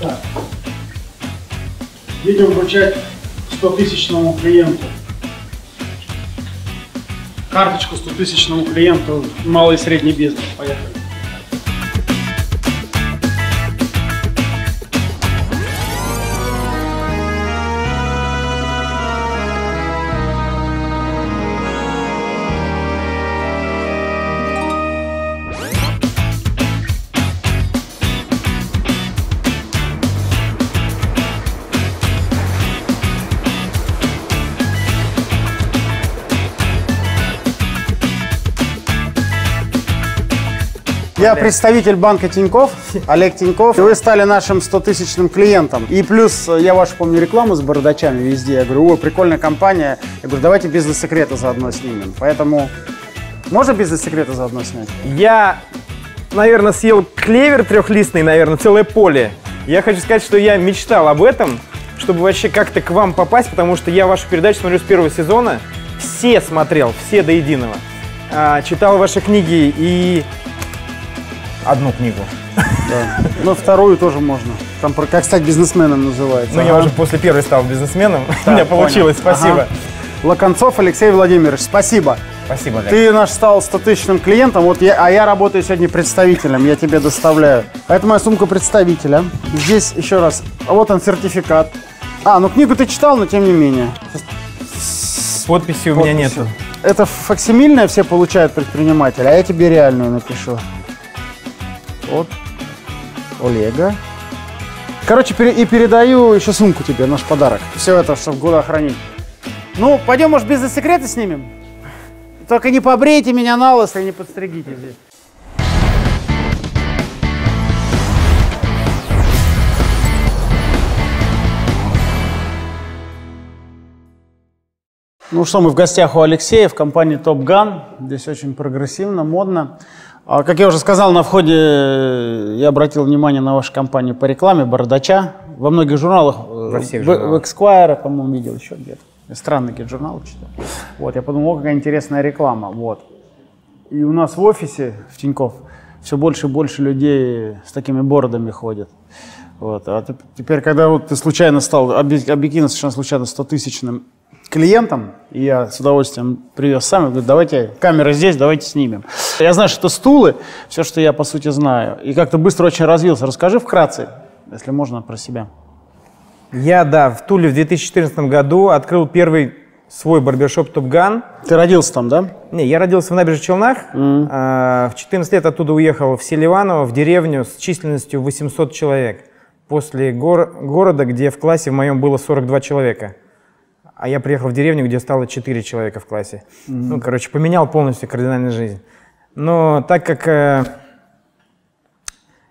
Так. Едем вручать 100-тысячному клиенту. Карточку 100-тысячному клиенту малый и средний бизнес. Поехали. Я представитель банка Тиньков, Олег Тиньков. И вы стали нашим 100-тысячным клиентом. И плюс, э, я вашу помню рекламу с бородачами везде. Я говорю, ой, прикольная компания. Я говорю, давайте бизнес-секреты заодно снимем. Поэтому можно бизнес-секреты заодно снять? Я, наверное, съел клевер трехлистный, наверное, целое поле. Я хочу сказать, что я мечтал об этом, чтобы вообще как-то к вам попасть, потому что я вашу передачу смотрю с первого сезона. Все смотрел, все до единого. А, читал ваши книги и одну книгу. Да. Ну, вторую тоже можно. Там про как стать бизнесменом называется. Ну, я уже после первой стал бизнесменом. У меня получилось, понял. спасибо. Ага. Локонцов Алексей Владимирович, спасибо. Спасибо, Олег. Ты наш стал 100-тысячным клиентом, вот я, а я работаю сегодня представителем, я тебе доставляю. А это моя сумка представителя. Здесь еще раз, вот он сертификат. А, ну книгу ты читал, но тем не менее. С подписью у меня нету. Это факсимильное все получают предприниматели, а я тебе реальную напишу. Вот. Олега. Короче, и передаю еще сумку тебе, наш подарок. Все это, чтобы года хранить. Ну, пойдем, может, бизнес-секреты снимем? Только не побрейте меня на лысо и не подстригите здесь. Ну что, мы в гостях у Алексея в компании Top Gun. Здесь очень прогрессивно, модно. А, Как я уже сказал, на входе э, я обратил внимание на вашу компанию по рекламе «Бородача». Во многих журналах. э, Во всех в, журналах. В Esquire, по-моему, видел еще где-то. Странный какие журнал читал. Вот, я подумал, о, какая интересная реклама. Вот. И у нас в офисе, в Тинькофф, все больше и больше людей с такими бородами ходят. Вот. А теп- теперь, когда вот ты случайно стал, объ- объективно совершенно случайно 100-тысячным клиентом, и я с удовольствием привез сам, я говорю, давайте, камера здесь, давайте снимем. Я знаю, что это стулы, все, что я по сути знаю. И как-то быстро очень развился. Расскажи вкратце, если можно, про себя. Я, да, в Туле в 2014 году открыл первый свой барбершоп Gun. Ты родился там, да? Не, я родился в Набережных Челнах. А, в 14 лет оттуда уехал в Селиваново, в деревню с численностью 800 человек. После гор- города, где в классе в моем было 42 человека. А я приехал в деревню, где стало 4 человека в классе. Ну, короче, поменял полностью кардинальную жизнь. Но так как э,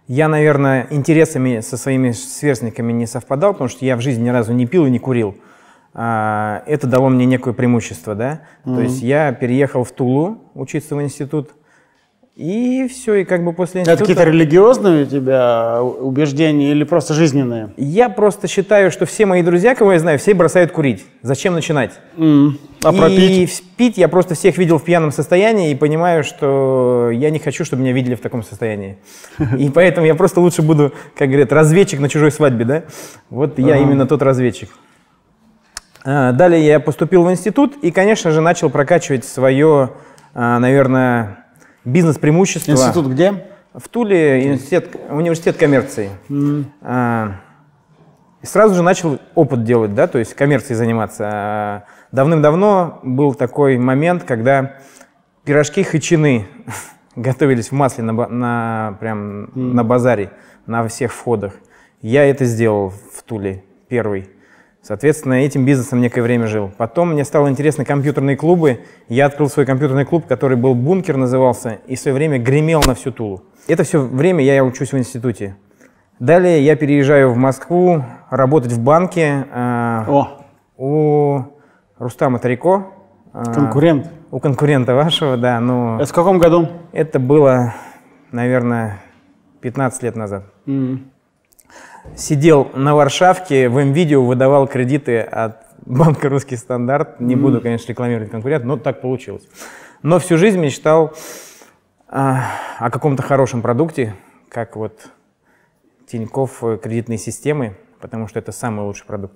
я, наверное, интересами со своими сверстниками не совпадал, потому что я в жизни ни разу не пил и не курил. А, Это дало мне некое преимущество, да. То есть я переехал в Тулу учиться в институт, и все, и как бы после Это института... какие-то религиозные у тебя убеждения или просто жизненные? Я просто считаю, что все мои друзья, кого я знаю, все бросают курить. Зачем начинать? М, А и пропить? в- пить я просто всех видел в пьяном состоянии и понимаю, что я не хочу, чтобы меня видели в таком состоянии. И поэтому я просто лучше буду, как говорят, разведчик на чужой свадьбе, да? Вот я именно тот разведчик. А, Далее я поступил в институт и, конечно же, начал прокачивать свое, а, наверное, бизнес-преимущество. Институт где? В Туле университет, университет коммерции. А, и сразу же начал опыт делать, да, то есть коммерцией заниматься. А, Давным-давно был такой момент, когда пирожки хачины готовились в масле на, на- прям на базаре, на всех входах. Я это сделал в Туле первый. Соответственно, этим бизнесом некое время жил. Потом мне стало интересно компьютерные клубы. Я открыл свой компьютерный клуб, который был «Бункер» назывался, и в свое время гремел на всю Тулу. Это все время я учусь в институте. Далее я переезжаю в Москву работать в банке а, О, у Рустама Тарико. а, конкурент. У конкурента вашего, да. Но Это в каком году? это было, наверное, 15 лет назад. М. Сидел на Варшавке, в МВидео выдавал кредиты от банка «Русский стандарт». Не буду, конечно, рекламировать конкурент, но так получилось. Но всю жизнь мечтал а, о каком-то хорошем продукте, как вот Тинькофф э, кредитные системы, потому что это самый лучший продукт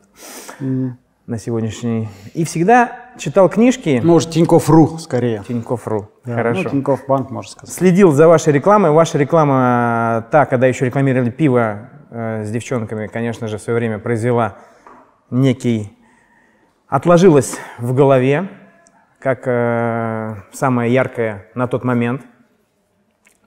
на сегодняшний. И всегда читал книжки. Может, Тинькофф.ру скорее. Тинькофф.ру. Да, Хорошо. Ну, Тинькофф банк, можно сказать. Следил за вашей рекламой. Ваша реклама, та, когда еще рекламировали пиво э, с девчонками, конечно же, в свое время произвела некий... Отложилась в голове, как э, самое яркое на тот момент.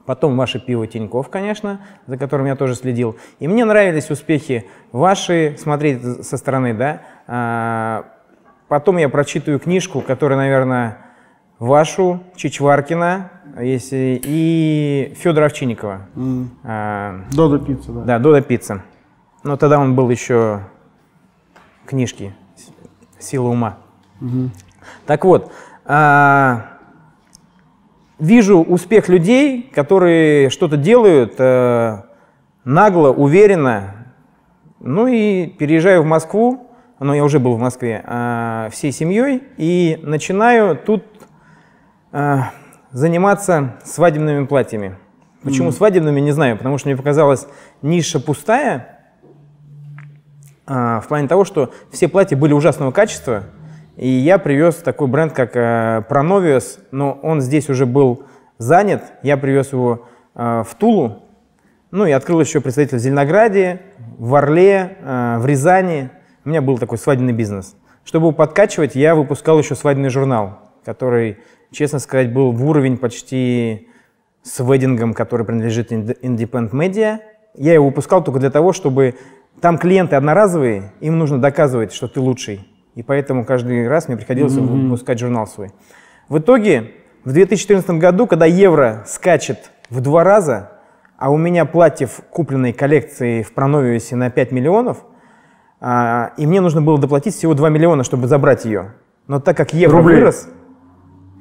Потом ваше пиво Тиньков, конечно, за которым я тоже следил. И мне нравились успехи ваши, смотреть со стороны, да. А, потом я прочитаю книжку, которая, наверное, вашу, Чичваркина, если, и Федора Овчинникова. М. А, Додо пицца, да. да, Дода Пицца. Но тогда он был еще книжки «Сила ума». Так вот, а, вижу успех людей, которые что-то делают э, нагло, уверенно. Ну и переезжаю в Москву, но я уже был в Москве, а, всей семьей, и начинаю тут а, заниматься свадебными платьями. Почему свадебными, не знаю, потому что мне показалась ниша пустая, а, в плане того, что все платья были ужасного качества, и я привез такой бренд, как э, Pronovius, но он здесь уже был занят, я привез его э, в Тулу, ну и открыл еще представитель в Зеленограде, в Орле, э, в Рязани. У меня был такой свадебный бизнес. Чтобы его подкачивать, я выпускал еще свадебный журнал, который, честно сказать, был в уровень почти с ведингом, который принадлежит Ind- Independent Media. Я его выпускал только для того, чтобы там клиенты одноразовые, им нужно доказывать, что ты лучший. И поэтому каждый раз мне приходилось выпускать журнал свой. В итоге, в 2014 году, когда евро скачет в два раза, а у меня платье в купленной коллекции в Проновиусе на 5 миллионов, а, и мне нужно было доплатить всего 2 миллиона, чтобы забрать ее. Но так как евро Рублей. вырос,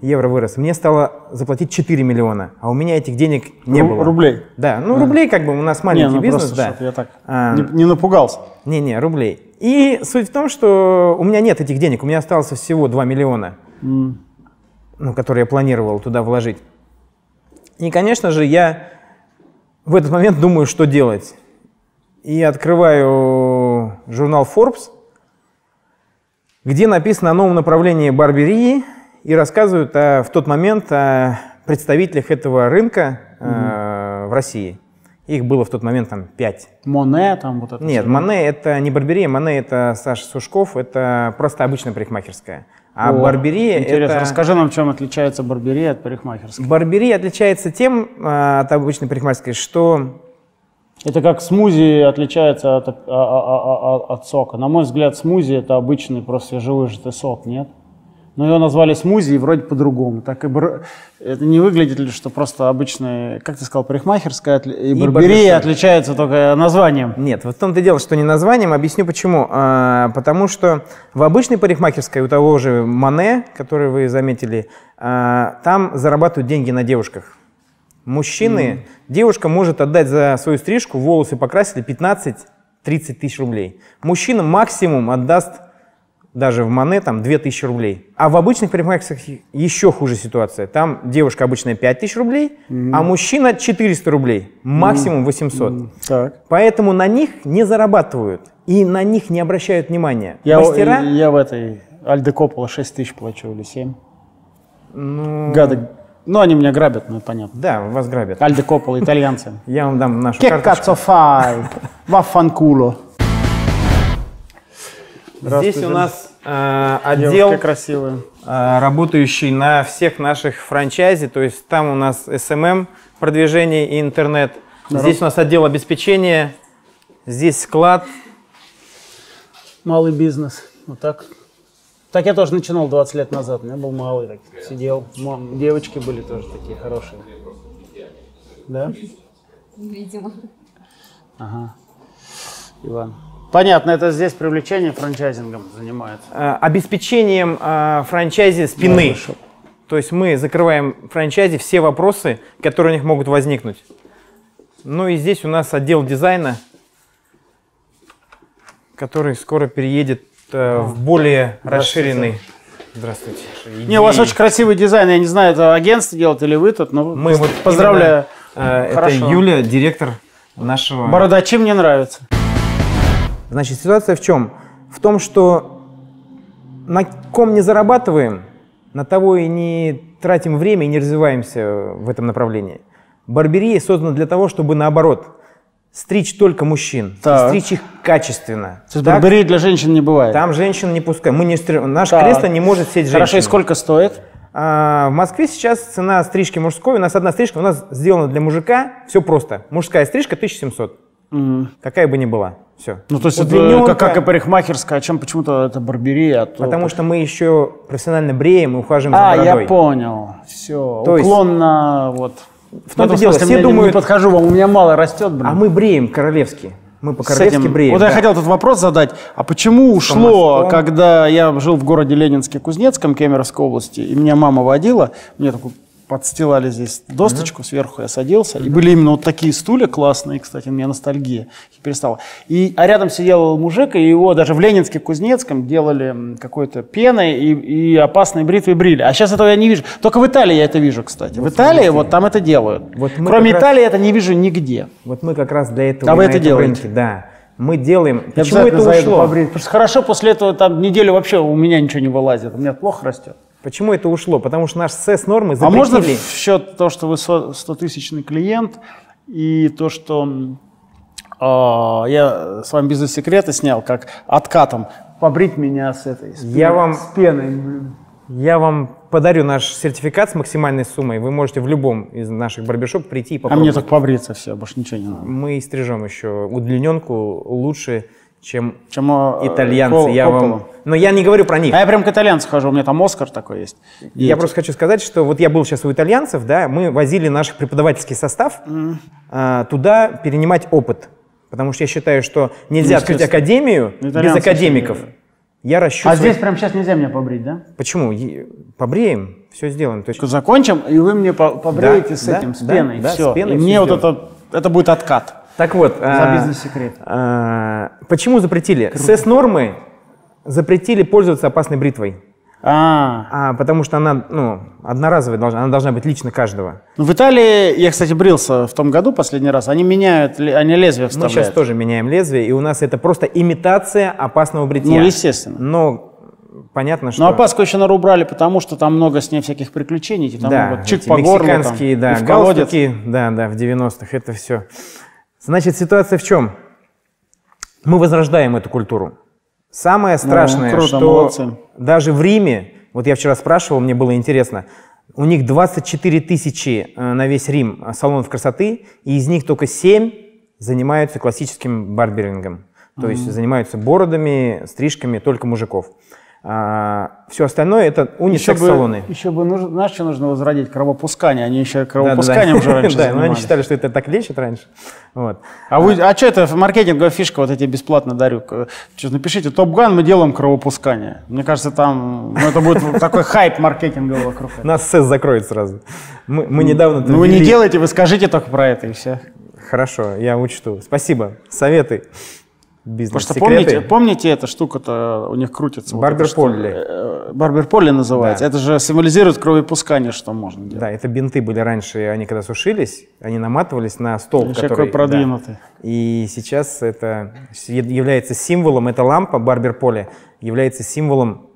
евро вырос, мне стало заплатить 4 миллиона, а у меня этих денег не Ру- было. Рублей. Да, ну рублей как бы у нас маленький Не, ну бизнес, да. я так А. не, не напугался. Не-не, рублей. И суть в том, что у меня нет этих денег, у меня осталось всего 2 миллиона, М. ну, которые я планировал туда вложить. И, конечно же, я в этот момент думаю, что делать. И открываю журнал Forbes, где написано о новом направлении барберии и рассказывают о- в тот момент о представителях этого рынка э, в России. Их было в тот момент там 5. Моне там вот это. Нет. Мане это не барберия, Мане это Саша Сушков, это просто обычная парикмахерская. А О, барберия Интересно, это... расскажи нам, чем отличается барберия от парикмахерской. Барберия отличается тем а, от обычной парикмахерской, что Это как смузи отличается от, а- а- а- а- от сока. На мой взгляд, смузи это обычный просто свежевыжатый сок, нет? Но его назвали смузи и вроде по-другому. Так и бар- это не выглядит ли, что просто обычная, как ты сказал, парикмахерская отли- и, И барберия отличается только названием. Нет, вот в том-то дело, что не названием. Объясню почему. А, потому что в обычной парикмахерской у того же Мане, который вы заметили, а, там зарабатывают деньги на девушках. Мужчины, девушка может отдать за свою стрижку, волосы покрасили 15-30 тысяч рублей. Мужчина максимум отдаст даже в Мане там 2000 рублей. А в обычных парикмахерских еще хуже ситуация. Там девушка обычная 5000 рублей, а мужчина 400 рублей, максимум 800. Так. Поэтому на них не зарабатывают и на них не обращают внимания. Я, Мастера, я в этой Альде Копола 6 тысяч плачу или 7. ну, Гады. Ну, они меня грабят, ну, понятно. да, вас грабят. Альде Копола, итальянцы. Я вам дам нашу карточку. cazzo fai? Здесь у нас э, отдел, э, работающий на всех наших франчайзе, то есть там у нас SMM, продвижение и интернет. Здесь у нас отдел обеспечения, здесь склад. Малый бизнес. Вот так. Так я тоже начинал 20 лет назад. У меня был малый, так, сидел. Мам, девочки были тоже такие хорошие. Да? Видимо. Ага. Иван. Понятно, это здесь привлечение франчайзингом занимается. э, обеспечением э, франчайзи спины. Барбершоп. То есть мы закрываем франчайзе все вопросы, которые у них могут возникнуть. Ну и здесь у нас отдел дизайна, который скоро переедет э, в более расширенный. Здравствуйте. Не, у вас идеи. очень красивый дизайн. Я не знаю, это агентство делает или вы тут, но Мы вот поздравляю. именно, э, это. Юля, директор нашего... Бородачи мне нравятся. Значит, ситуация в чем? В том, что на ком не зарабатываем, на того и не тратим время и не развиваемся в этом направлении. Барберия создана для того, чтобы наоборот стричь только мужчин, Так. стричь их качественно. То есть Так? барберии для женщин не бывает. Там женщин не пускаем. Мы не стри- Наше Так. кресло не может сесть женщина. Хорошо, и сколько стоит? А, в Москве сейчас цена стрижки мужской, у нас одна стрижка, у нас сделана для мужика, все просто. Мужская стрижка 1700, какая бы ни была. Все. Ну, то есть это как, как и парикмахерская, а чем почему-то это барберия? а то- Потому что мы еще профессионально бреем и ухаживаем А, за бородой. я понял. Все. То есть- Уклон на вот. В том-то дело, все думают- не подхожу вам, у меня мало растет, блин. А мы бреем королевски. Мы по-королевски этим- бреем. Вот да. я хотел этот вопрос задать. А почему ушло, мостом. когда я жил в городе Ленинске, Кузнецком, Кемеровской области, и меня мама водила, мне такую подстилали здесь досточку сверху, я садился, и были именно вот такие стулья классные, кстати, у меня ностальгия перестала. И, а рядом сидел мужик, и его даже в Ленинске, Кузнецком делали какой-то пеной и, и опасной бритвой брили. А сейчас этого я не вижу. Только в Италии я это вижу, кстати. в Италии вот там это делают. Вот Кроме раз- Италии я это не вижу нигде. Вот мы как раз для этого А вы это делаете? рынке, да. Мы делаем. Я Почему это ушло? побрить. Потому что хорошо, после этого там неделю вообще у меня ничего не вылазит. У меня плохо растет. Почему это ушло? Потому что наш СЭС нормы А запретили. можно в счет того, что вы 100-тысячный клиент, и то, что а, я с вами бизнес-секреты снял, как откатом, побрить меня с этой, с, Я пеной- вам- с пеной. Я вам подарю наш сертификат с максимальной суммой. Вы можете в любом из наших барбершоп прийти и А попробовать. мне так побриться все, больше ничего не надо. Мы стрижем еще удлиненку лучше, чем Чем э, итальянцы. Кол- я Коппола. вам... Но я не говорю про них. А я прям к итальянцу хожу, у меня там Оскар такой есть. И Я эти- просто хочу сказать, что вот я был сейчас у итальянцев, да, мы возили наш преподавательский состав а, туда перенимать опыт. Потому что я считаю, что нельзя открыть академию без академиков. все Я расчу А здесь прямо сейчас нельзя меня побрить, да? Почему? Побреем, все сделаем. То есть Закончим, и вы мне по- побреете Да, с да, этим, с да, пеной, да, с все. пеной и всё мне вот сделаем. это, это будет откат. Так вот, За а, бизнес-секрет. а, почему запретили? СЭС-нормы запретили пользоваться опасной бритвой. А, А, потому что она ну, одноразовая, должна, она должна быть лично каждого. Ну, в Италии, я, кстати, брился в том году последний раз, они меняют, они лезвие Мы вставляют. сейчас тоже меняем лезвие, и у нас это просто имитация опасного бритья. Ну, естественно. Но понятно, что... Но опаску еще, наверное, убрали, потому что там много с ней всяких приключений. Там да, много чик по горлу, там, мексиканские, и да, в колодец. да, да, в 90-х, это все. Значит, ситуация в чем? Мы возрождаем эту культуру. Самое страшное, круто, что молодцы. даже в Риме, вот я вчера спрашивал, мне было интересно, у них 24 тысячи э, на весь Рим салонов красоты, и из них только 7 занимаются классическим барберингом. То есть занимаются бородами, стрижками только мужиков. Все остальное это Еще бы, унисекс-салоны. еще бы знаешь, что нужно возродить? Кровопускание. Они еще да, кровопусканием да. же раньше Да, но они считали, что это так лечит раньше. Вот. А, вы, а что это маркетинговая фишка, вот тебе бесплатно дарю. Чё, напишите, TOPGUN, мы делаем кровопускание. Мне кажется, там, ну, это будет такой хайп маркетинговый вокруг. Нас СЭС закроет сразу. Мы, мы недавно... Ну, вы не делайте, вы скажите только про это и все. Хорошо, я учту. Спасибо. Советы. Потому что помните, помните, эта штука-то у них крутится? вот Барбер эта штука? Полли. Э, называется. Да. Это же символизирует кровопускание, что можно делать. Да, это бинты были раньше, они когда сушились, они наматывались на стол, Вообще который... какой продвинутый. да. И сейчас это является символом, эта лампа Барбер Поле является символом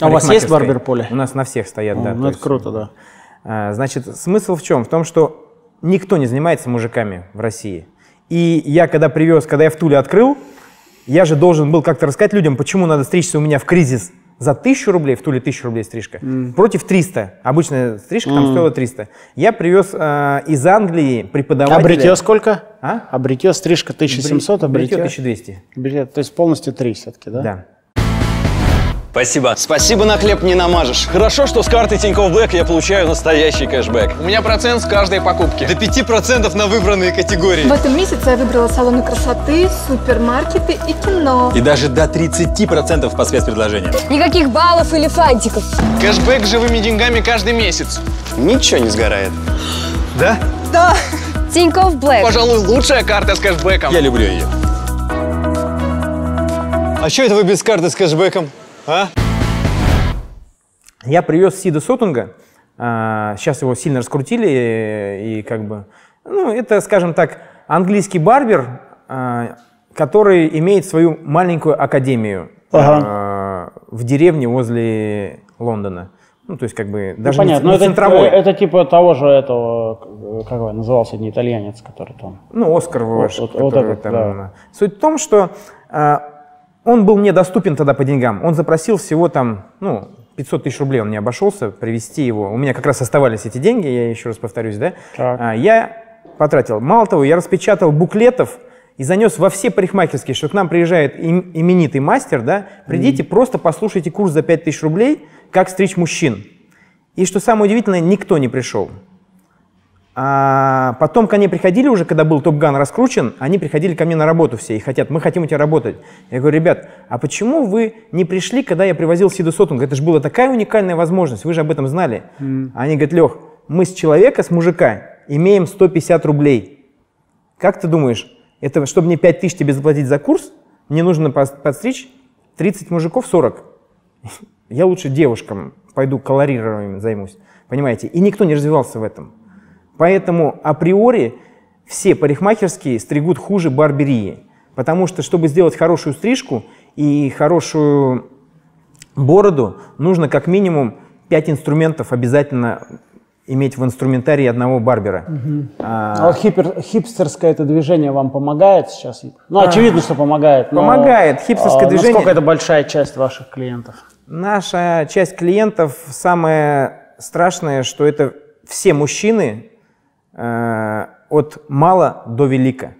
А у вас есть парикмахерской. Барбер Поле? У нас на всех стоят, да. ну, то это есть, круто, да. А, Значит, смысл в чем? В том, что никто не занимается мужиками в России. И я когда привез, когда я в Туле открыл, я же должен был как-то рассказать людям, почему надо стричься у меня в кризис за тысячу рублей, в Туле тысячу рублей стрижка, против 300. Обычная стрижка там стоила 300. Я привез а, из Англии преподавателя. А бритье сколько? А? А бритье, стрижка 1700, а бритье бритье? 1200. Бритье, то есть полностью 3 все-таки, да? Да. Спасибо. Спасибо, на хлеб не намажешь. Хорошо, что с карты Тинькофф Блэк я получаю настоящий кэшбэк. У меня процент с каждой покупки. До 5% на выбранные категории. В этом месяце я выбрала салоны красоты, супермаркеты и кино. И даже до 30% по спецпредложениям. Никаких баллов или фантиков. Кэшбэк живыми деньгами каждый месяц. Ничего не сгорает. Да? Тинькофф Блэк. Пожалуй, лучшая карта с кэшбэком. Я люблю ее. А что это вы без карты с кэшбэком? А? Я привез Сида Сотунга. а, Сейчас его сильно раскрутили э, и как бы... Ну, это, скажем так, английский барбер, а, который имеет свою маленькую академию а, в деревне возле Лондона. Ну, то есть, как бы, даже Ну, не, понятно, не но это, центровой. это типа того же этого, как его назывался, не итальянец, который там. Ну, Оскар ваш, вот- вот который этот, там, да. Суть в том, что а, он был мне доступен тогда по деньгам. Он запросил всего там, ну, 500 тысяч рублей он не обошелся, привезти его. У меня как раз оставались эти деньги, я еще раз повторюсь, да? Так. А, я потратил. Мало того, я распечатал буклетов и занес во все парикмахерские, что к нам приезжает им- именитый мастер, да, придите, просто послушайте курс за 5000 рублей, как стричь мужчин. И что самое удивительное, никто не пришел. А потом ко мне приходили уже, когда был Топ-Ган раскручен, они приходили ко мне на работу все и хотят, мы хотим у тебя работать. Я говорю, ребят, а почему вы не пришли, когда я привозил Сиду Сотунга? Это же была такая уникальная возможность, вы же об этом знали. Они говорят, Лех, мы с человека, с мужика имеем 150 рублей. Как ты думаешь, это чтобы мне 5 тысяч тебе заплатить за курс, мне нужно подстричь 30 мужиков 40. Я лучше девушкам пойду колорированием займусь. Понимаете? И никто не развивался в этом. Поэтому априори все парикмахерские стригут хуже барберии. Потому что, чтобы сделать хорошую стрижку и хорошую бороду, нужно как минимум 5 инструментов обязательно иметь в инструментарии одного барбера. А, А вот хипер- хипстерское это движение вам помогает сейчас? Ну, очевидно, что помогает. но, Помогает. Хипстерское а, движение- Насколько это большая часть ваших клиентов? Наша часть клиентов, самое страшное, что это все мужчины от мала до велика.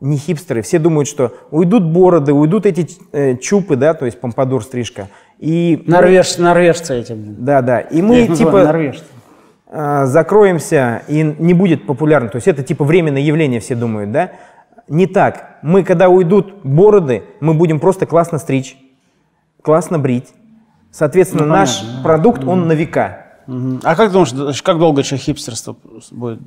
Не хипстеры. Все думают, что уйдут бороды, уйдут эти э, чупы, да, то есть помпадур стрижка. И Норвеж, норвежцы эти. да, да. И Я мы их называю типа норвежцы. э, закроемся и не будет популярно. То есть это типа временное явление, все думают, да? Не так. Мы, когда уйдут бороды, мы будем просто классно стричь, классно брить. Соответственно, Ну, наш продукт, он на века. А как думаешь, как долго еще хипстерство будет?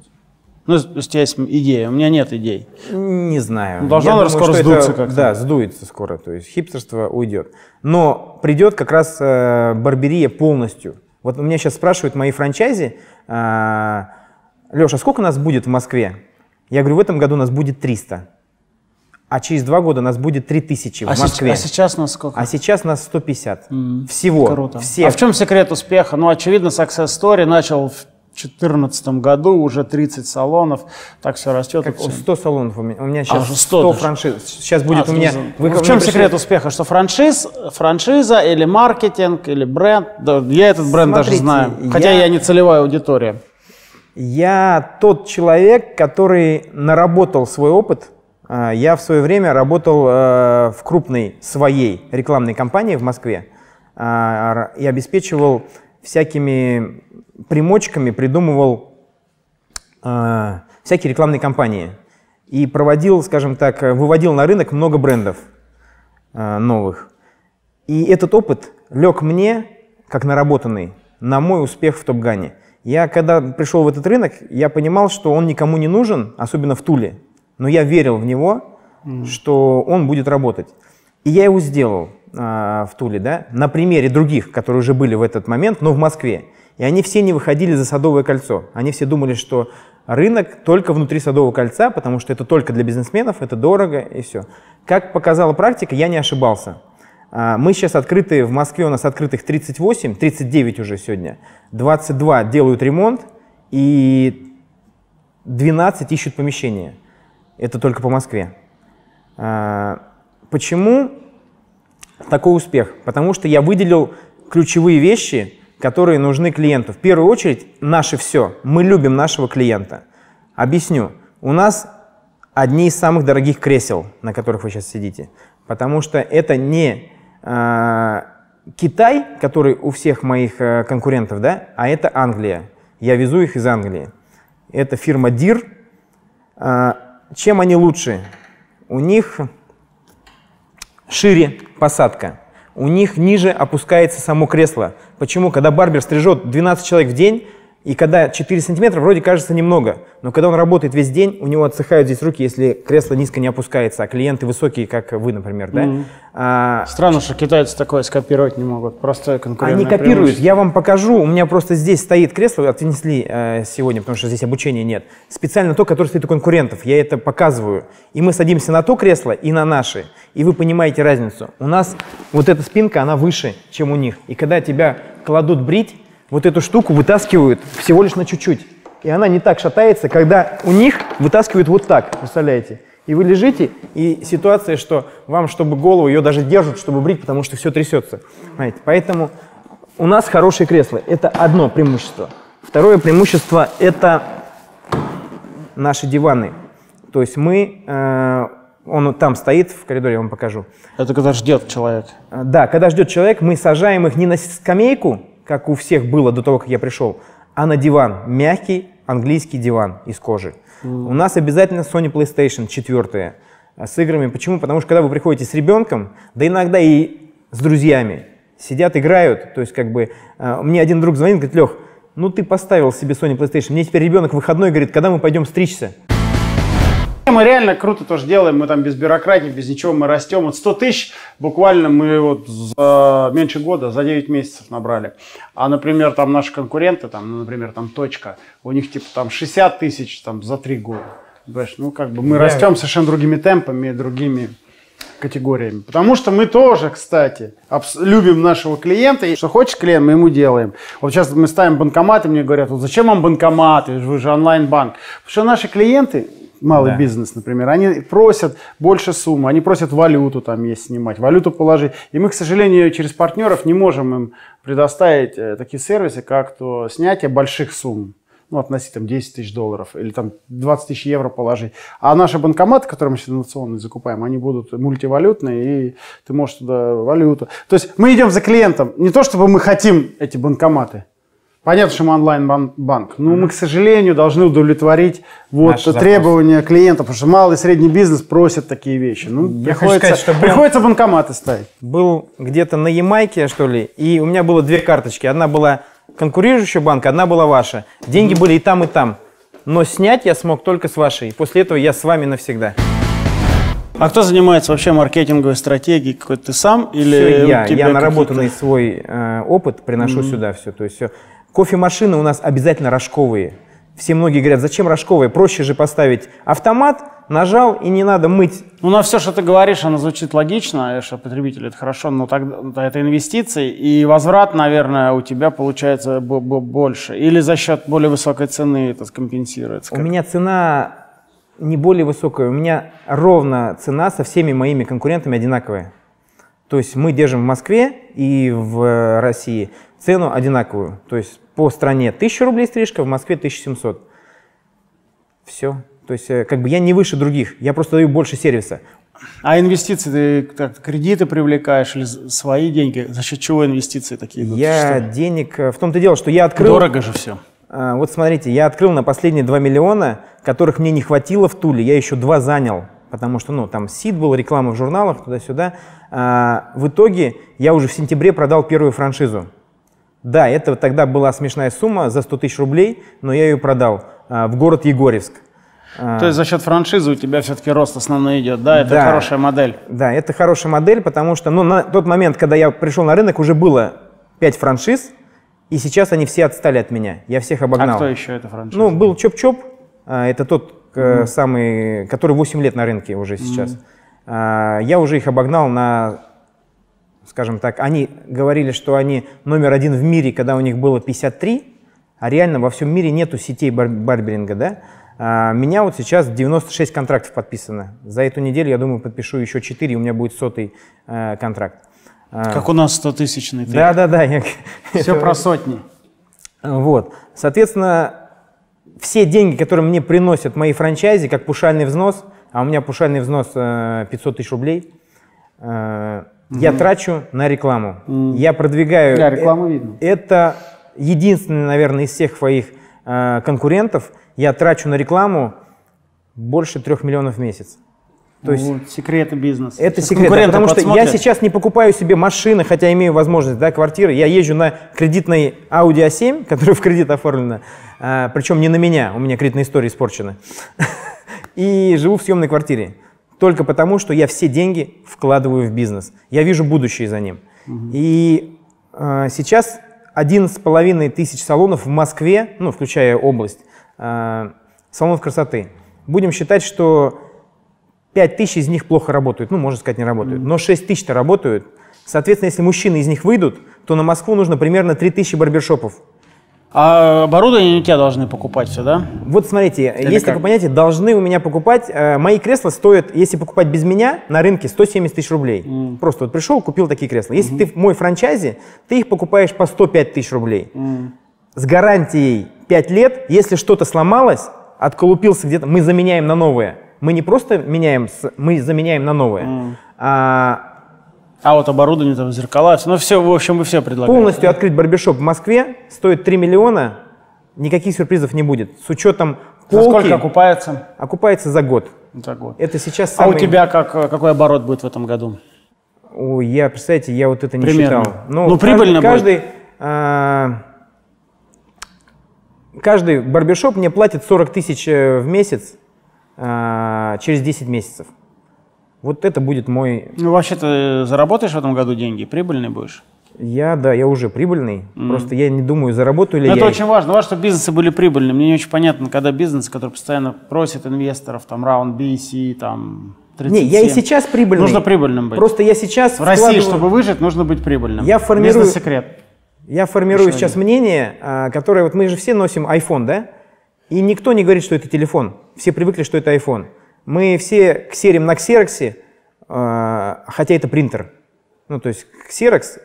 Ну, у тебя есть идея, у меня нет идей. Не знаю. Ну, должно, наверное, скоро сдуться как-то. Да, сдуется скоро. То есть хипстерство уйдет. Но придет как раз э, барберия полностью. Вот у меня сейчас спрашивают мои франчайзи, Леша, сколько нас будет в Москве? Я говорю, в этом году нас будет 300. А через два года нас будет 3000 в А, сеч- Москве. а сейчас на сколько? А сейчас нас 150. Всего. Круто. Всех. А в чем секрет успеха? Ну, очевидно, Success Story начал в 2014 году, уже 30 салонов, так все растет. Как 100 салонов у меня. У меня А, сейчас уже 100, 100 даже. франшиз. Сейчас будет А, у меня... ну, вы ко в чем пришли- секрет успеха? Что франшиз, франшиза или маркетинг, или бренд? Да, я этот бренд даже Смотрите, знаю, хотя я- я не целевая аудитория. Я тот человек, который наработал свой опыт. А, Я в свое время работал э, в крупной своей рекламной кампании в Москве а, и обеспечивал всякими примочками, придумывал э, всякие рекламные кампании и проводил, скажем так, э, выводил на рынок много брендов э, новых. И этот опыт лег мне, как наработанный, на мой успех в Топгане. Я, когда пришел в этот рынок, я понимал, что он никому не нужен, особенно в Туле. Но я верил в него, что он будет работать. И я его сделал а, в Туле, да, на примере других, которые уже были в этот момент, но в Москве. И они все не выходили за Садовое кольцо. Они все думали, что рынок только внутри Садового кольца, потому что это только для бизнесменов, это дорого и все. Как показала практика, я не ошибался. А, Мы сейчас открыты, в Москве у нас открытых 38, 39 уже сегодня. 22 делают ремонт и 12 ищут помещение. Это только по Москве. А, Почему такой успех? Потому что я выделил ключевые вещи, которые нужны клиенту. В первую очередь, наше все. Мы любим нашего клиента. Объясню. У нас одни из самых дорогих кресел, на которых вы сейчас сидите. Потому что это не а, Китай, который у всех моих э, конкурентов, да, а это Англия. Я везу их из Англии. Это фирма DIR. А, Чем они лучше? У них шире посадка. У них ниже опускается само кресло. Почему? Когда барбер стрижет 12 человек в день, И когда 4 сантиметра, вроде кажется немного, но когда он работает весь день, у него отсыхают здесь руки, если кресло низко не опускается, а клиенты высокие, как вы, например, да? А, Странно, что китайцы такое скопировать не могут. Просто конкурентное они копируют. Я вам покажу. У меня просто здесь стоит кресло, отнесли э, сегодня, потому что здесь обучения нет. Специально то, которое стоит у конкурентов. Я это показываю. И мы садимся на то кресло и на наши. И вы понимаете разницу. У нас вот эта спинка, она выше, чем у них. И когда тебя кладут брить, вот эту штуку вытаскивают всего лишь на чуть-чуть. И она не так шатается, когда у них вытаскивают вот так, представляете? И вы лежите, и ситуация, что вам, чтобы голову, ее даже держат, чтобы брить, потому что все трясется. Понимаете? Поэтому у нас хорошие кресла. Это одно преимущество. Второе преимущество – это наши диваны. То есть мы, э, он там стоит в коридоре, я вам покажу. Это когда ждет человек. Да, когда ждет человек, мы сажаем их не на скамейку, как у всех было до того, как я пришел, а на диван. Мягкий английский диван из кожи. У нас обязательно Sony PlayStation 4 с играми. Почему? Потому что когда вы приходите с ребенком, да иногда и с друзьями, сидят, играют, то есть как бы э, мне один друг звонит, говорит, Лех, ну ты поставил себе Sony PlayStation, мне теперь ребенок выходной говорит, когда мы пойдем стричься? Мы реально круто тоже делаем, мы там без бюрократии, без ничего, мы растем. Вот 100 тысяч буквально мы вот за меньше года, за 9 месяцев набрали. А, например, там наши конкуренты, там, ну, например, там Точка, у них типа там 60 тысяч там за 3 года. Понимаешь, ну как бы мы Да. растем совершенно другими темпами, другими категориями. Потому что мы тоже, кстати, любим нашего клиента. И что хочет клиент, мы ему делаем. Вот сейчас мы ставим банкоматы, мне говорят, вот зачем вам банкоматы, вы же онлайн-банк. Потому что наши клиенты, малый Да. бизнес, например, они просят больше суммы, они просят валюту там есть снимать, валюту положить. И мы, к сожалению, через партнеров не можем им предоставить э, такие сервисы, как то снятие больших сумм ну, относить там 10 тысяч долларов или там 20 тысяч евро положить. А наши банкоматы, которые мы сейчас инновационные закупаем, они будут мультивалютные, и ты можешь туда валюту. То есть мы идем за клиентом. Не то, чтобы мы хотим эти банкоматы. Понятно, что мы онлайн-банк, но мы, к сожалению, должны удовлетворить вот Наш запрос. требования клиента, потому что малый и средний бизнес просят такие вещи. Ну, Я приходится, сказать, что приходится банкоматы ставить. был где-то на Ямайке, что ли, и у меня было две карточки. Одна была конкурирующая банка, одна была ваша. Деньги были и там, и там. Но снять я смог только с вашей. После этого я с вами навсегда. А кто занимается вообще маркетинговой стратегией? Какой-то ты сам или Все я. Я наработанный свой э, опыт приношу сюда все. То есть все. Кофемашины у нас обязательно рожковые. Все многие говорят, зачем рожковые? Проще же поставить автомат, нажал и не надо мыть. Ну, на все, что ты говоришь, оно звучит логично, что потребитель это хорошо, но тогда это инвестиции, и возврат, наверное, у тебя получается бо- бо- больше. Или за счет более высокой цены это скомпенсируется. У меня цена не более высокая, у меня ровно цена со всеми моими конкурентами одинаковая. То есть мы держим в Москве и в э, России цену одинаковую. То есть по стране 1000 рублей стрижка, в Москве 1700. Все. То есть э, как бы я не выше других, я просто даю больше сервиса. А инвестиции, ты как кредиты привлекаешь или свои деньги? За счет чего инвестиции такие идут? Я Что? денег... э, В том-то дело, что я открыл... Дорого же все. А, Вот смотрите, я открыл на последние 2 миллиона, которых мне не хватило в Туле, я еще два занял, потому что, ну, там сид был, реклама в журналах, туда-сюда. А, В итоге я уже в сентябре продал первую франшизу. Да, это тогда была смешная сумма за 100 тысяч рублей, но я ее продал а, в город Егорьевск. А, То есть за счет франшизы у тебя все-таки рост основной идет, да? Это Да. хорошая модель. Да, это хорошая модель, потому что ну, на тот момент, когда я пришел на рынок, уже было 5 франшиз, и сейчас они все отстали от меня. Я всех обогнал. А кто еще это франшиза? Ну, был Чоп-Чоп, а, это тот э, самый, который 8 лет на рынке уже сейчас. А, Я уже их обогнал на, скажем так, они говорили, что они номер один в мире, когда у них было 53, а реально во всем мире нету сетей бар- барберинга, да? А, Меня вот сейчас 96 контрактов подписано. За эту неделю, я думаю, подпишу еще 4, и у меня будет сотый э, контракт. А, Как у нас 100 тысячный. Да, да, да. я- Все про сотни. вот. Соответственно, все деньги, которые мне приносят мои франчайзи, как пушальный взнос, а у меня пушальный взнос э, 500 тысяч рублей, э, я трачу на рекламу. Я продвигаю... Да, рекламу видно. Это единственный, наверное, из всех своих э, конкурентов. Я трачу на рекламу больше трех миллионов в месяц. То есть Вот, секреты бизнеса. это секрет, да, потому что я сейчас не покупаю себе машины, хотя имею возможность, да, квартиры. Я езжу на кредитной Audi A7, которая в кредит оформлена, а, причем не на меня, у меня кредитная история испорчена. И живу в съемной квартире. Только потому, что я все деньги вкладываю в бизнес. Я вижу будущее за ним. И а, сейчас 11,5 тысяч салонов в Москве, ну, включая область, а, салонов красоты. Будем считать, что 5 тысяч из них плохо работают, ну, можно сказать, не работают, но 6 тысяч-то работают. Соответственно, если мужчины из них выйдут, то на Москву нужно примерно 3 тысячи барбершопов. А оборудование у тебя должны покупать все, да? Вот смотрите, Или есть как? такое понятие, должны у меня покупать, э, мои кресла стоят, если покупать без меня, на рынке 170 тысяч рублей. Просто вот пришел, купил такие кресла. Если ты в мой франчайзе, ты их покупаешь по 105 тысяч рублей. С гарантией 5 лет, если что-то сломалось, отколупился где-то, мы заменяем на новое. Мы не просто меняем, мы заменяем на новое. А А вот оборудование, там, зеркала, всё. ну все, в общем, вы все предлагаете. полностью открыть барбершоп в Москве стоит 3 миллиона, никаких сюрпризов не будет. С учетом За полки сколько окупается? окупается за год. За год. Это сейчас А у самый- тебя как, какой оборот будет в этом году? Ой, я, представляете, я вот это не Примерно. считал. Ну, прибыльно каждый, каждый, а, каждый барбершоп мне платит 40 тысяч э, в месяц а, через 10 месяцев. Вот это будет мой... Ну, вообще ты заработаешь в этом году деньги, прибыльный будешь? Я, да, я уже прибыльный. Просто я не думаю, заработаю ли Ну, я. это их. очень важно. Важно, чтобы бизнесы были прибыльными. Мне не очень понятно, когда бизнес, который постоянно просит инвесторов, там, раунд B, C, там, 37. Не, я и сейчас прибыльный. Нужно прибыльным быть. Просто я сейчас В России, вкладываю- чтобы выжить, нужно быть прибыльным. Я формирую- Бизнес-секрет. Я формирую Еще сейчас мнение, а, которое вот мы же все носим iPhone, да? И никто не говорит, что это телефон. Все привыкли, что это iPhone. Мы все ксерим на ксероксе, а, хотя это принтер. Ну, то есть ксерокс,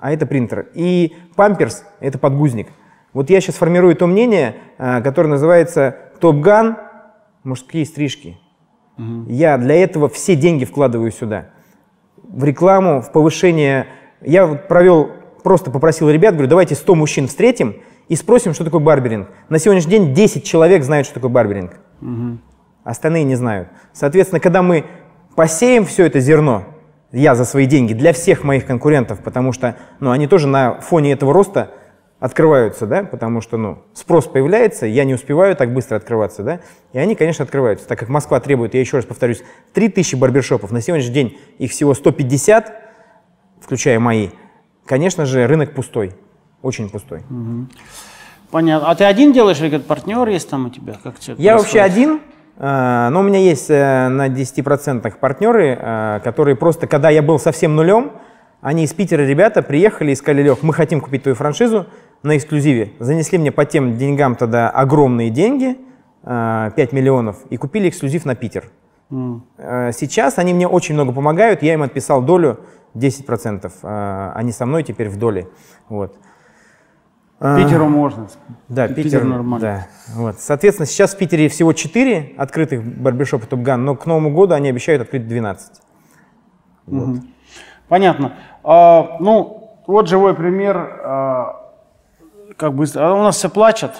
а это принтер. И памперс — это подгузник. Вот я сейчас формирую то мнение, а, которое называется топ-ган мужские стрижки. Я для этого все деньги вкладываю сюда. В рекламу, в повышение. Я вот провел, просто попросил ребят, говорю, давайте 100 мужчин встретим и спросим, что такое барберинг. На сегодняшний день 10 человек знают, что такое барберинг. Остальные не знают. Соответственно, когда мы посеем все это зерно, я за свои деньги, для всех моих конкурентов, потому что ну, они тоже на фоне этого роста открываются, да, потому что ну, спрос появляется, я не успеваю так быстро открываться, да, и они, конечно, открываются, так как Москва требует, я еще раз повторюсь, 3000 барбершопов, на сегодняшний день их всего 150, включая мои, конечно же, рынок пустой, очень пустой. Понятно. А ты один делаешь или как партнер есть там у тебя? Как Я вообще происходит? один, э, но у меня есть э, на 10% партнеры, э, которые просто, когда я был совсем нулем, они из Питера ребята приехали и сказали, Лех, мы хотим купить твою франшизу на эксклюзиве. Занесли мне по тем деньгам тогда огромные деньги, э, 5 миллионов, и купили эксклюзив на Питер. Э, Сейчас они мне очень много помогают, я им отписал долю 10%. э, Они со мной теперь в доле. Вот. Питеру можно. Да, Питер Питер, нормально. Да. Вот. Соответственно, сейчас в Питере всего 4 открытых барбершопа Топган, но к Новому году они обещают открыть 12. Понятно. А, ну, вот живой пример. а, как быстро. А у нас все плачут.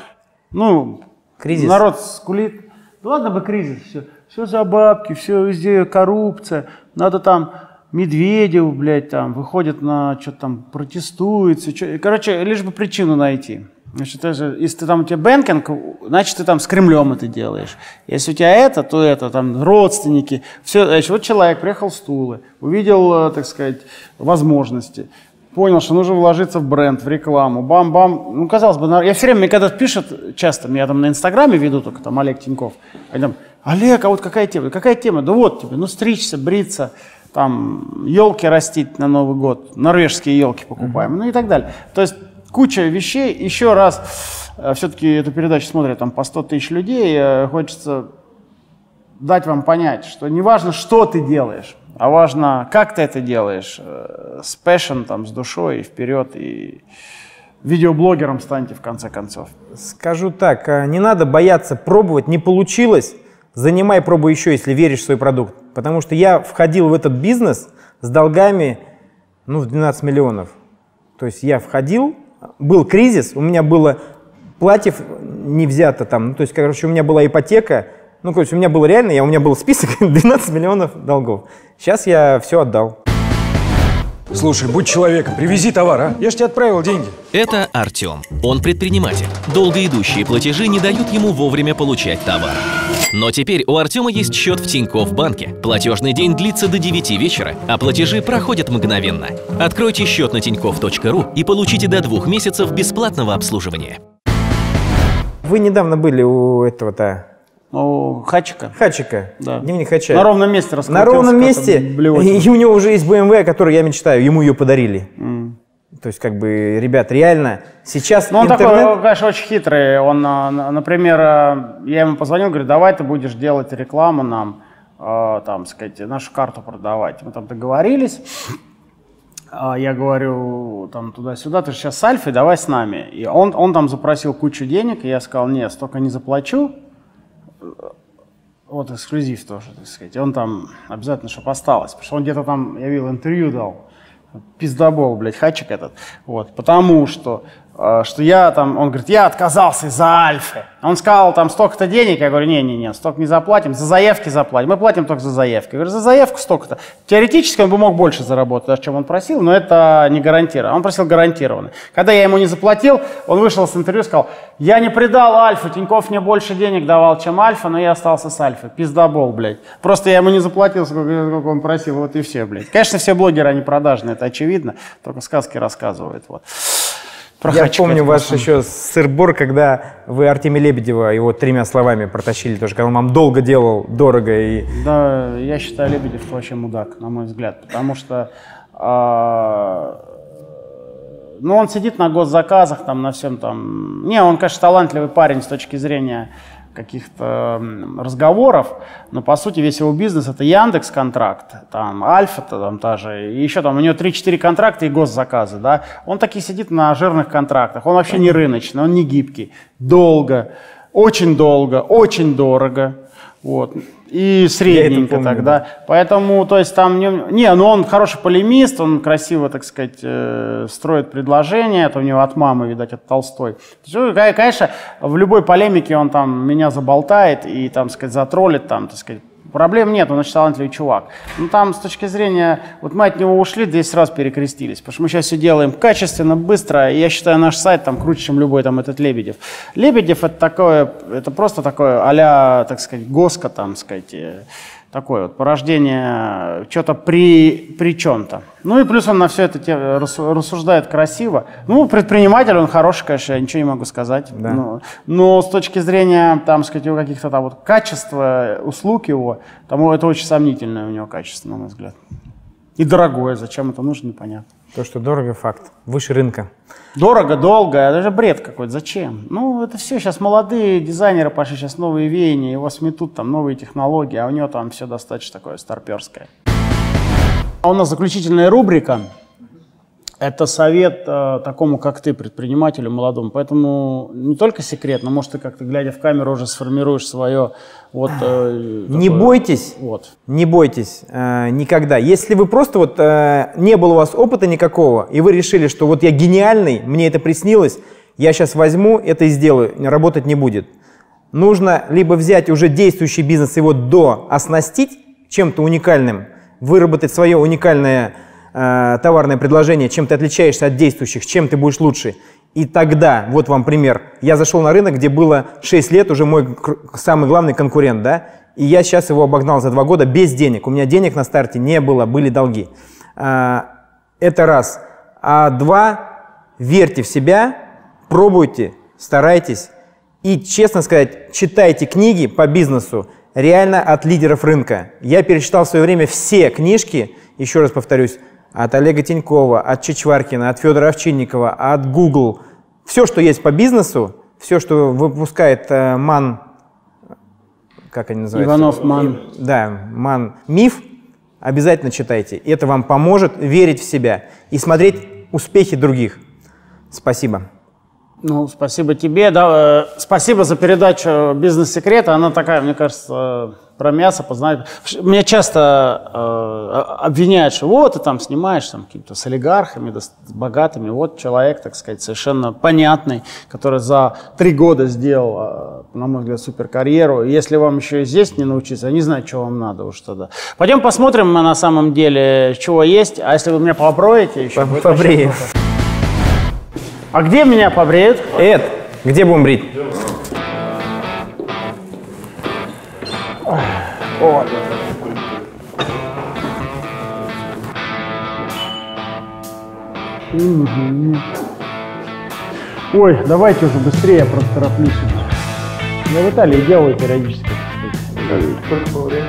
Ну, Кризис. народ скулит. Да ладно бы кризис. Все, все за бабки, все везде коррупция. Надо там Медведев, блядь, там выходит на что-то там протестует. Короче, лишь бы причину найти. Значит, это, если ты там у тебя banking, значит, ты там с Кремлем это делаешь. Если у тебя это, то это, там, родственники. Все, значит, вот человек приехал с Тулы, увидел, э, так сказать, возможности, понял, что нужно вложиться в бренд, в рекламу, бам-бам. Ну, казалось бы, я все время, мне когда пишут, часто, меня там на Инстаграме веду только, там, Олег Тиньков, они там, Олег, а вот какая тема? Какая тема? Да вот тебе, ну, стричься, бриться, там, елки растить на Новый год, норвежские елки покупаем, ну и так далее. То есть куча вещей. Еще раз, все-таки эту передачу смотрят там по 100 тысяч людей, э, хочется дать вам понять, что не важно, что ты делаешь, а важно, как ты это делаешь, э, с passion, там, с душой, и вперед, и видеоблогером станьте в конце концов. Скажу так, не надо бояться пробовать, не получилось, занимай, пробуй еще, если веришь в свой продукт. Потому что я входил в этот бизнес с долгами, ну, в 12 миллионов. То есть я входил, был кризис, у меня было платьев не взято там, ну, то есть, короче, у меня была ипотека, Ну, короче, у меня было реально, я, у меня был список 12 миллионов долгов. Сейчас я все отдал. Слушай, будь человеком, привези товар, а? Я же тебе отправил деньги. Это Артем. Он предприниматель. Долгоидущие платежи не дают ему вовремя получать товар. Но теперь у Артема есть счет в Тинькофф банке. Платежный день длится до 9 вечера, а платежи проходят мгновенно. Откройте счет на тинькофф.ру и получите до двух месяцев бесплатного обслуживания. Вы недавно были у этого-то Ну, Хачика. Хачика. Да. Дневник Хача. На ровном месте раскрутился. На ровном месте. И у него уже есть BMW, о которой я мечтаю. Ему ее подарили. То есть, как бы, ребят, реально, сейчас Ну, он интернет... такой, конечно, очень хитрый. Он, на- например, а, я ему позвонил, говорю, давай ты будешь делать рекламу нам, а, там, сказать, нашу карту продавать. Мы там договорились. А Я говорю, там, туда-сюда, ты же сейчас с Альфой, давай с нами. И он, он там запросил кучу денег, и я сказал, нет, столько не заплачу. Вот эксклюзив тоже, так сказать. И он там обязательно, чтобы осталось. Потому что он где-то там, я видел, интервью дал. Пиздобол, блядь, хачик этот. Вот, потому что, что я там, он говорит, я отказался из-за Альфы. Он сказал, там, столько-то денег. Я говорю, не-не-не, столько не заплатим, за заявки заплатим. Мы платим только за заявки. Я говорю, за заявку столько-то. Теоретически он бы мог больше заработать, даже чем он просил, но это не гарантированно. Он просил гарантированно. Когда я ему не заплатил, он вышел с интервью и сказал, я не предал Альфу, Тиньков мне больше денег давал, чем Альфа, но я остался с Альфой. Пиздобол, блядь. Просто я ему не заплатил, сколько, сколько он просил, вот и все, блядь. Конечно, все блогеры, они продажные, это очевидно, только сказки рассказывают, вот. Я помню ваш еще сырбор, когда вы Артемия Лебедева его тремя словами протащили тоже, когда он вам долго делал, дорого и... Да, я считаю, Лебедев вообще мудак, на мой взгляд, потому что, а, ну, он сидит на госзаказах, там, на всем там. Не, он, конечно, талантливый парень с точки зрения каких-то разговоров, но по сути весь его бизнес это Яндекс контракт, там Альфа там та же, и еще там у него 3-4 контракта и госзаказы, да. Он таки сидит на жирных контрактах, он вообще не рыночный, он не гибкий, долго, очень долго, очень дорого, вот. И средненько тогда. Поэтому, то есть там... Не, не, ну он хороший полемист, он красиво, так сказать, э, строит предложения. Это у него от мамы, видать, от Толстой. То есть, ну, конечно, в любой полемике он там меня заболтает и, там, сказать, затроллит, там, так сказать. Проблем нет, он очень талантливый чувак. Ну там с точки зрения, вот мы от него ушли, 10 раз перекрестились, потому что мы сейчас все делаем качественно, быстро, и я считаю наш сайт там круче, чем любой там этот Лебедев. Лебедев это такое, это просто такое а так сказать, госка там, сказать, э, такое вот порождение что-то при, при чем-то. Ну и плюс он на все это те- рассуждает красиво. Ну, предприниматель, он хороший, конечно, я ничего не могу сказать. Да. Ну, но с точки зрения, там, сказать, его каких-то там вот качества услуг его, там это очень сомнительное у него качество, на мой взгляд. И дорогое, зачем это нужно, непонятно. То, что дорого, факт. Выше рынка. Дорого, долго, это же бред какой-то, зачем? Ну, это все, сейчас молодые дизайнеры пошли, сейчас новые веяния, его сметут, там новые технологии, а у него там все достаточно такое старперское. А у нас заключительная рубрика. Это совет э, такому, как ты, предпринимателю молодому. Поэтому не только секрет, но, может, ты как-то, глядя в камеру, уже сформируешь свое вот... э, Не такое- бойтесь, Вот. не бойтесь э, никогда. Если вы просто вот э, не было у вас опыта никакого, и вы решили, что вот я гениальный, мне это приснилось, я сейчас возьму это и сделаю, работать не будет. Нужно либо взять уже действующий бизнес, его до оснастить чем-то уникальным, выработать свое уникальное э, товарное предложение, чем ты отличаешься от действующих, чем ты будешь лучше. И тогда, вот вам пример, я зашел на рынок, где было 6 лет уже мой самый главный конкурент, да, и я сейчас его обогнал за 2 года без денег. У меня денег на старте не было, были долги. А, Это раз. А два, верьте в себя, пробуйте, старайтесь. И, честно сказать, читайте книги по бизнесу реально от лидеров рынка. Я перечитал в свое время все книжки, еще раз повторюсь, от Олега Тинькова, от Чичваркина, от Федора Овчинникова, от Google. Все, что есть по бизнесу, все, что выпускает э, МАН, как они называются? Иванов, Ман. Да, МАН Миф, обязательно читайте. Это вам поможет верить в себя и смотреть успехи других. Спасибо. Ну, спасибо тебе. Да, э, спасибо за передачу «Бизнес-секреты». Она такая, мне кажется, э, про мясо познать. Меня часто э, обвиняют, что вот ты там снимаешь там, какими-то с олигархами, да, с богатыми. Вот человек, так сказать, совершенно понятный, который за три года сделал э, на мой взгляд, супер карьеру. Если вам еще и здесь не научиться, я не знаю, что вам надо уж тогда. Пойдем посмотрим мы на самом деле, чего есть. А если вы меня поброете еще? Побреем. А где меня побреют? Эд, где будем брить? Вот. Ой, давайте уже быстрее, я просто тороплюсь. Я в Италии делаю периодически. Сколько времени?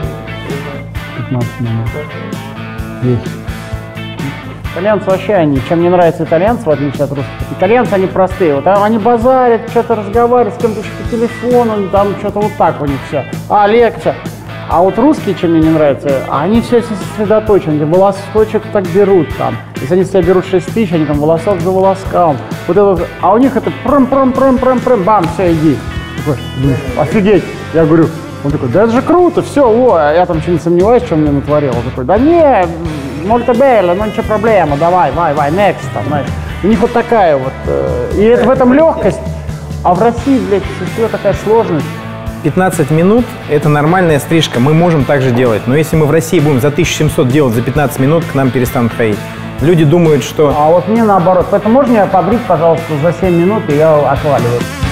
15 минут. 10. Итальянцы вообще, они, чем мне нравятся итальянцы, в отличие от русских, итальянцы, они простые. Вот они базарят, что-то разговаривают с кем-то по телефону, там что-то вот так у них все. А, Олег, все. А вот русские, чем мне не нравится, они все сосредоточены, волос что-то так берут там. Если они с тебя берут 6 тысяч, они там волосок за волоском. Вот это, а у них это прям прям прям прям прям бам, все, иди. Такой, офигеть. Я говорю, он такой, да это же круто, все, во, а я там что не сомневаюсь, что мне натворил. Он такой, да не, мольто белло, ну ничего проблема, давай, давай, давай, next, там, знаешь. У них вот такая вот, э, и это, в этом легкость, а в России, блядь, все такая сложность. 15 минут – это нормальная стрижка, мы можем так же делать. Но если мы в России будем за 1700 делать за 15 минут, к нам перестанут ходить. Люди думают, что А вот мне наоборот. Поэтому можно меня побрить, пожалуйста, за 7 минут, и я отваливаюсь.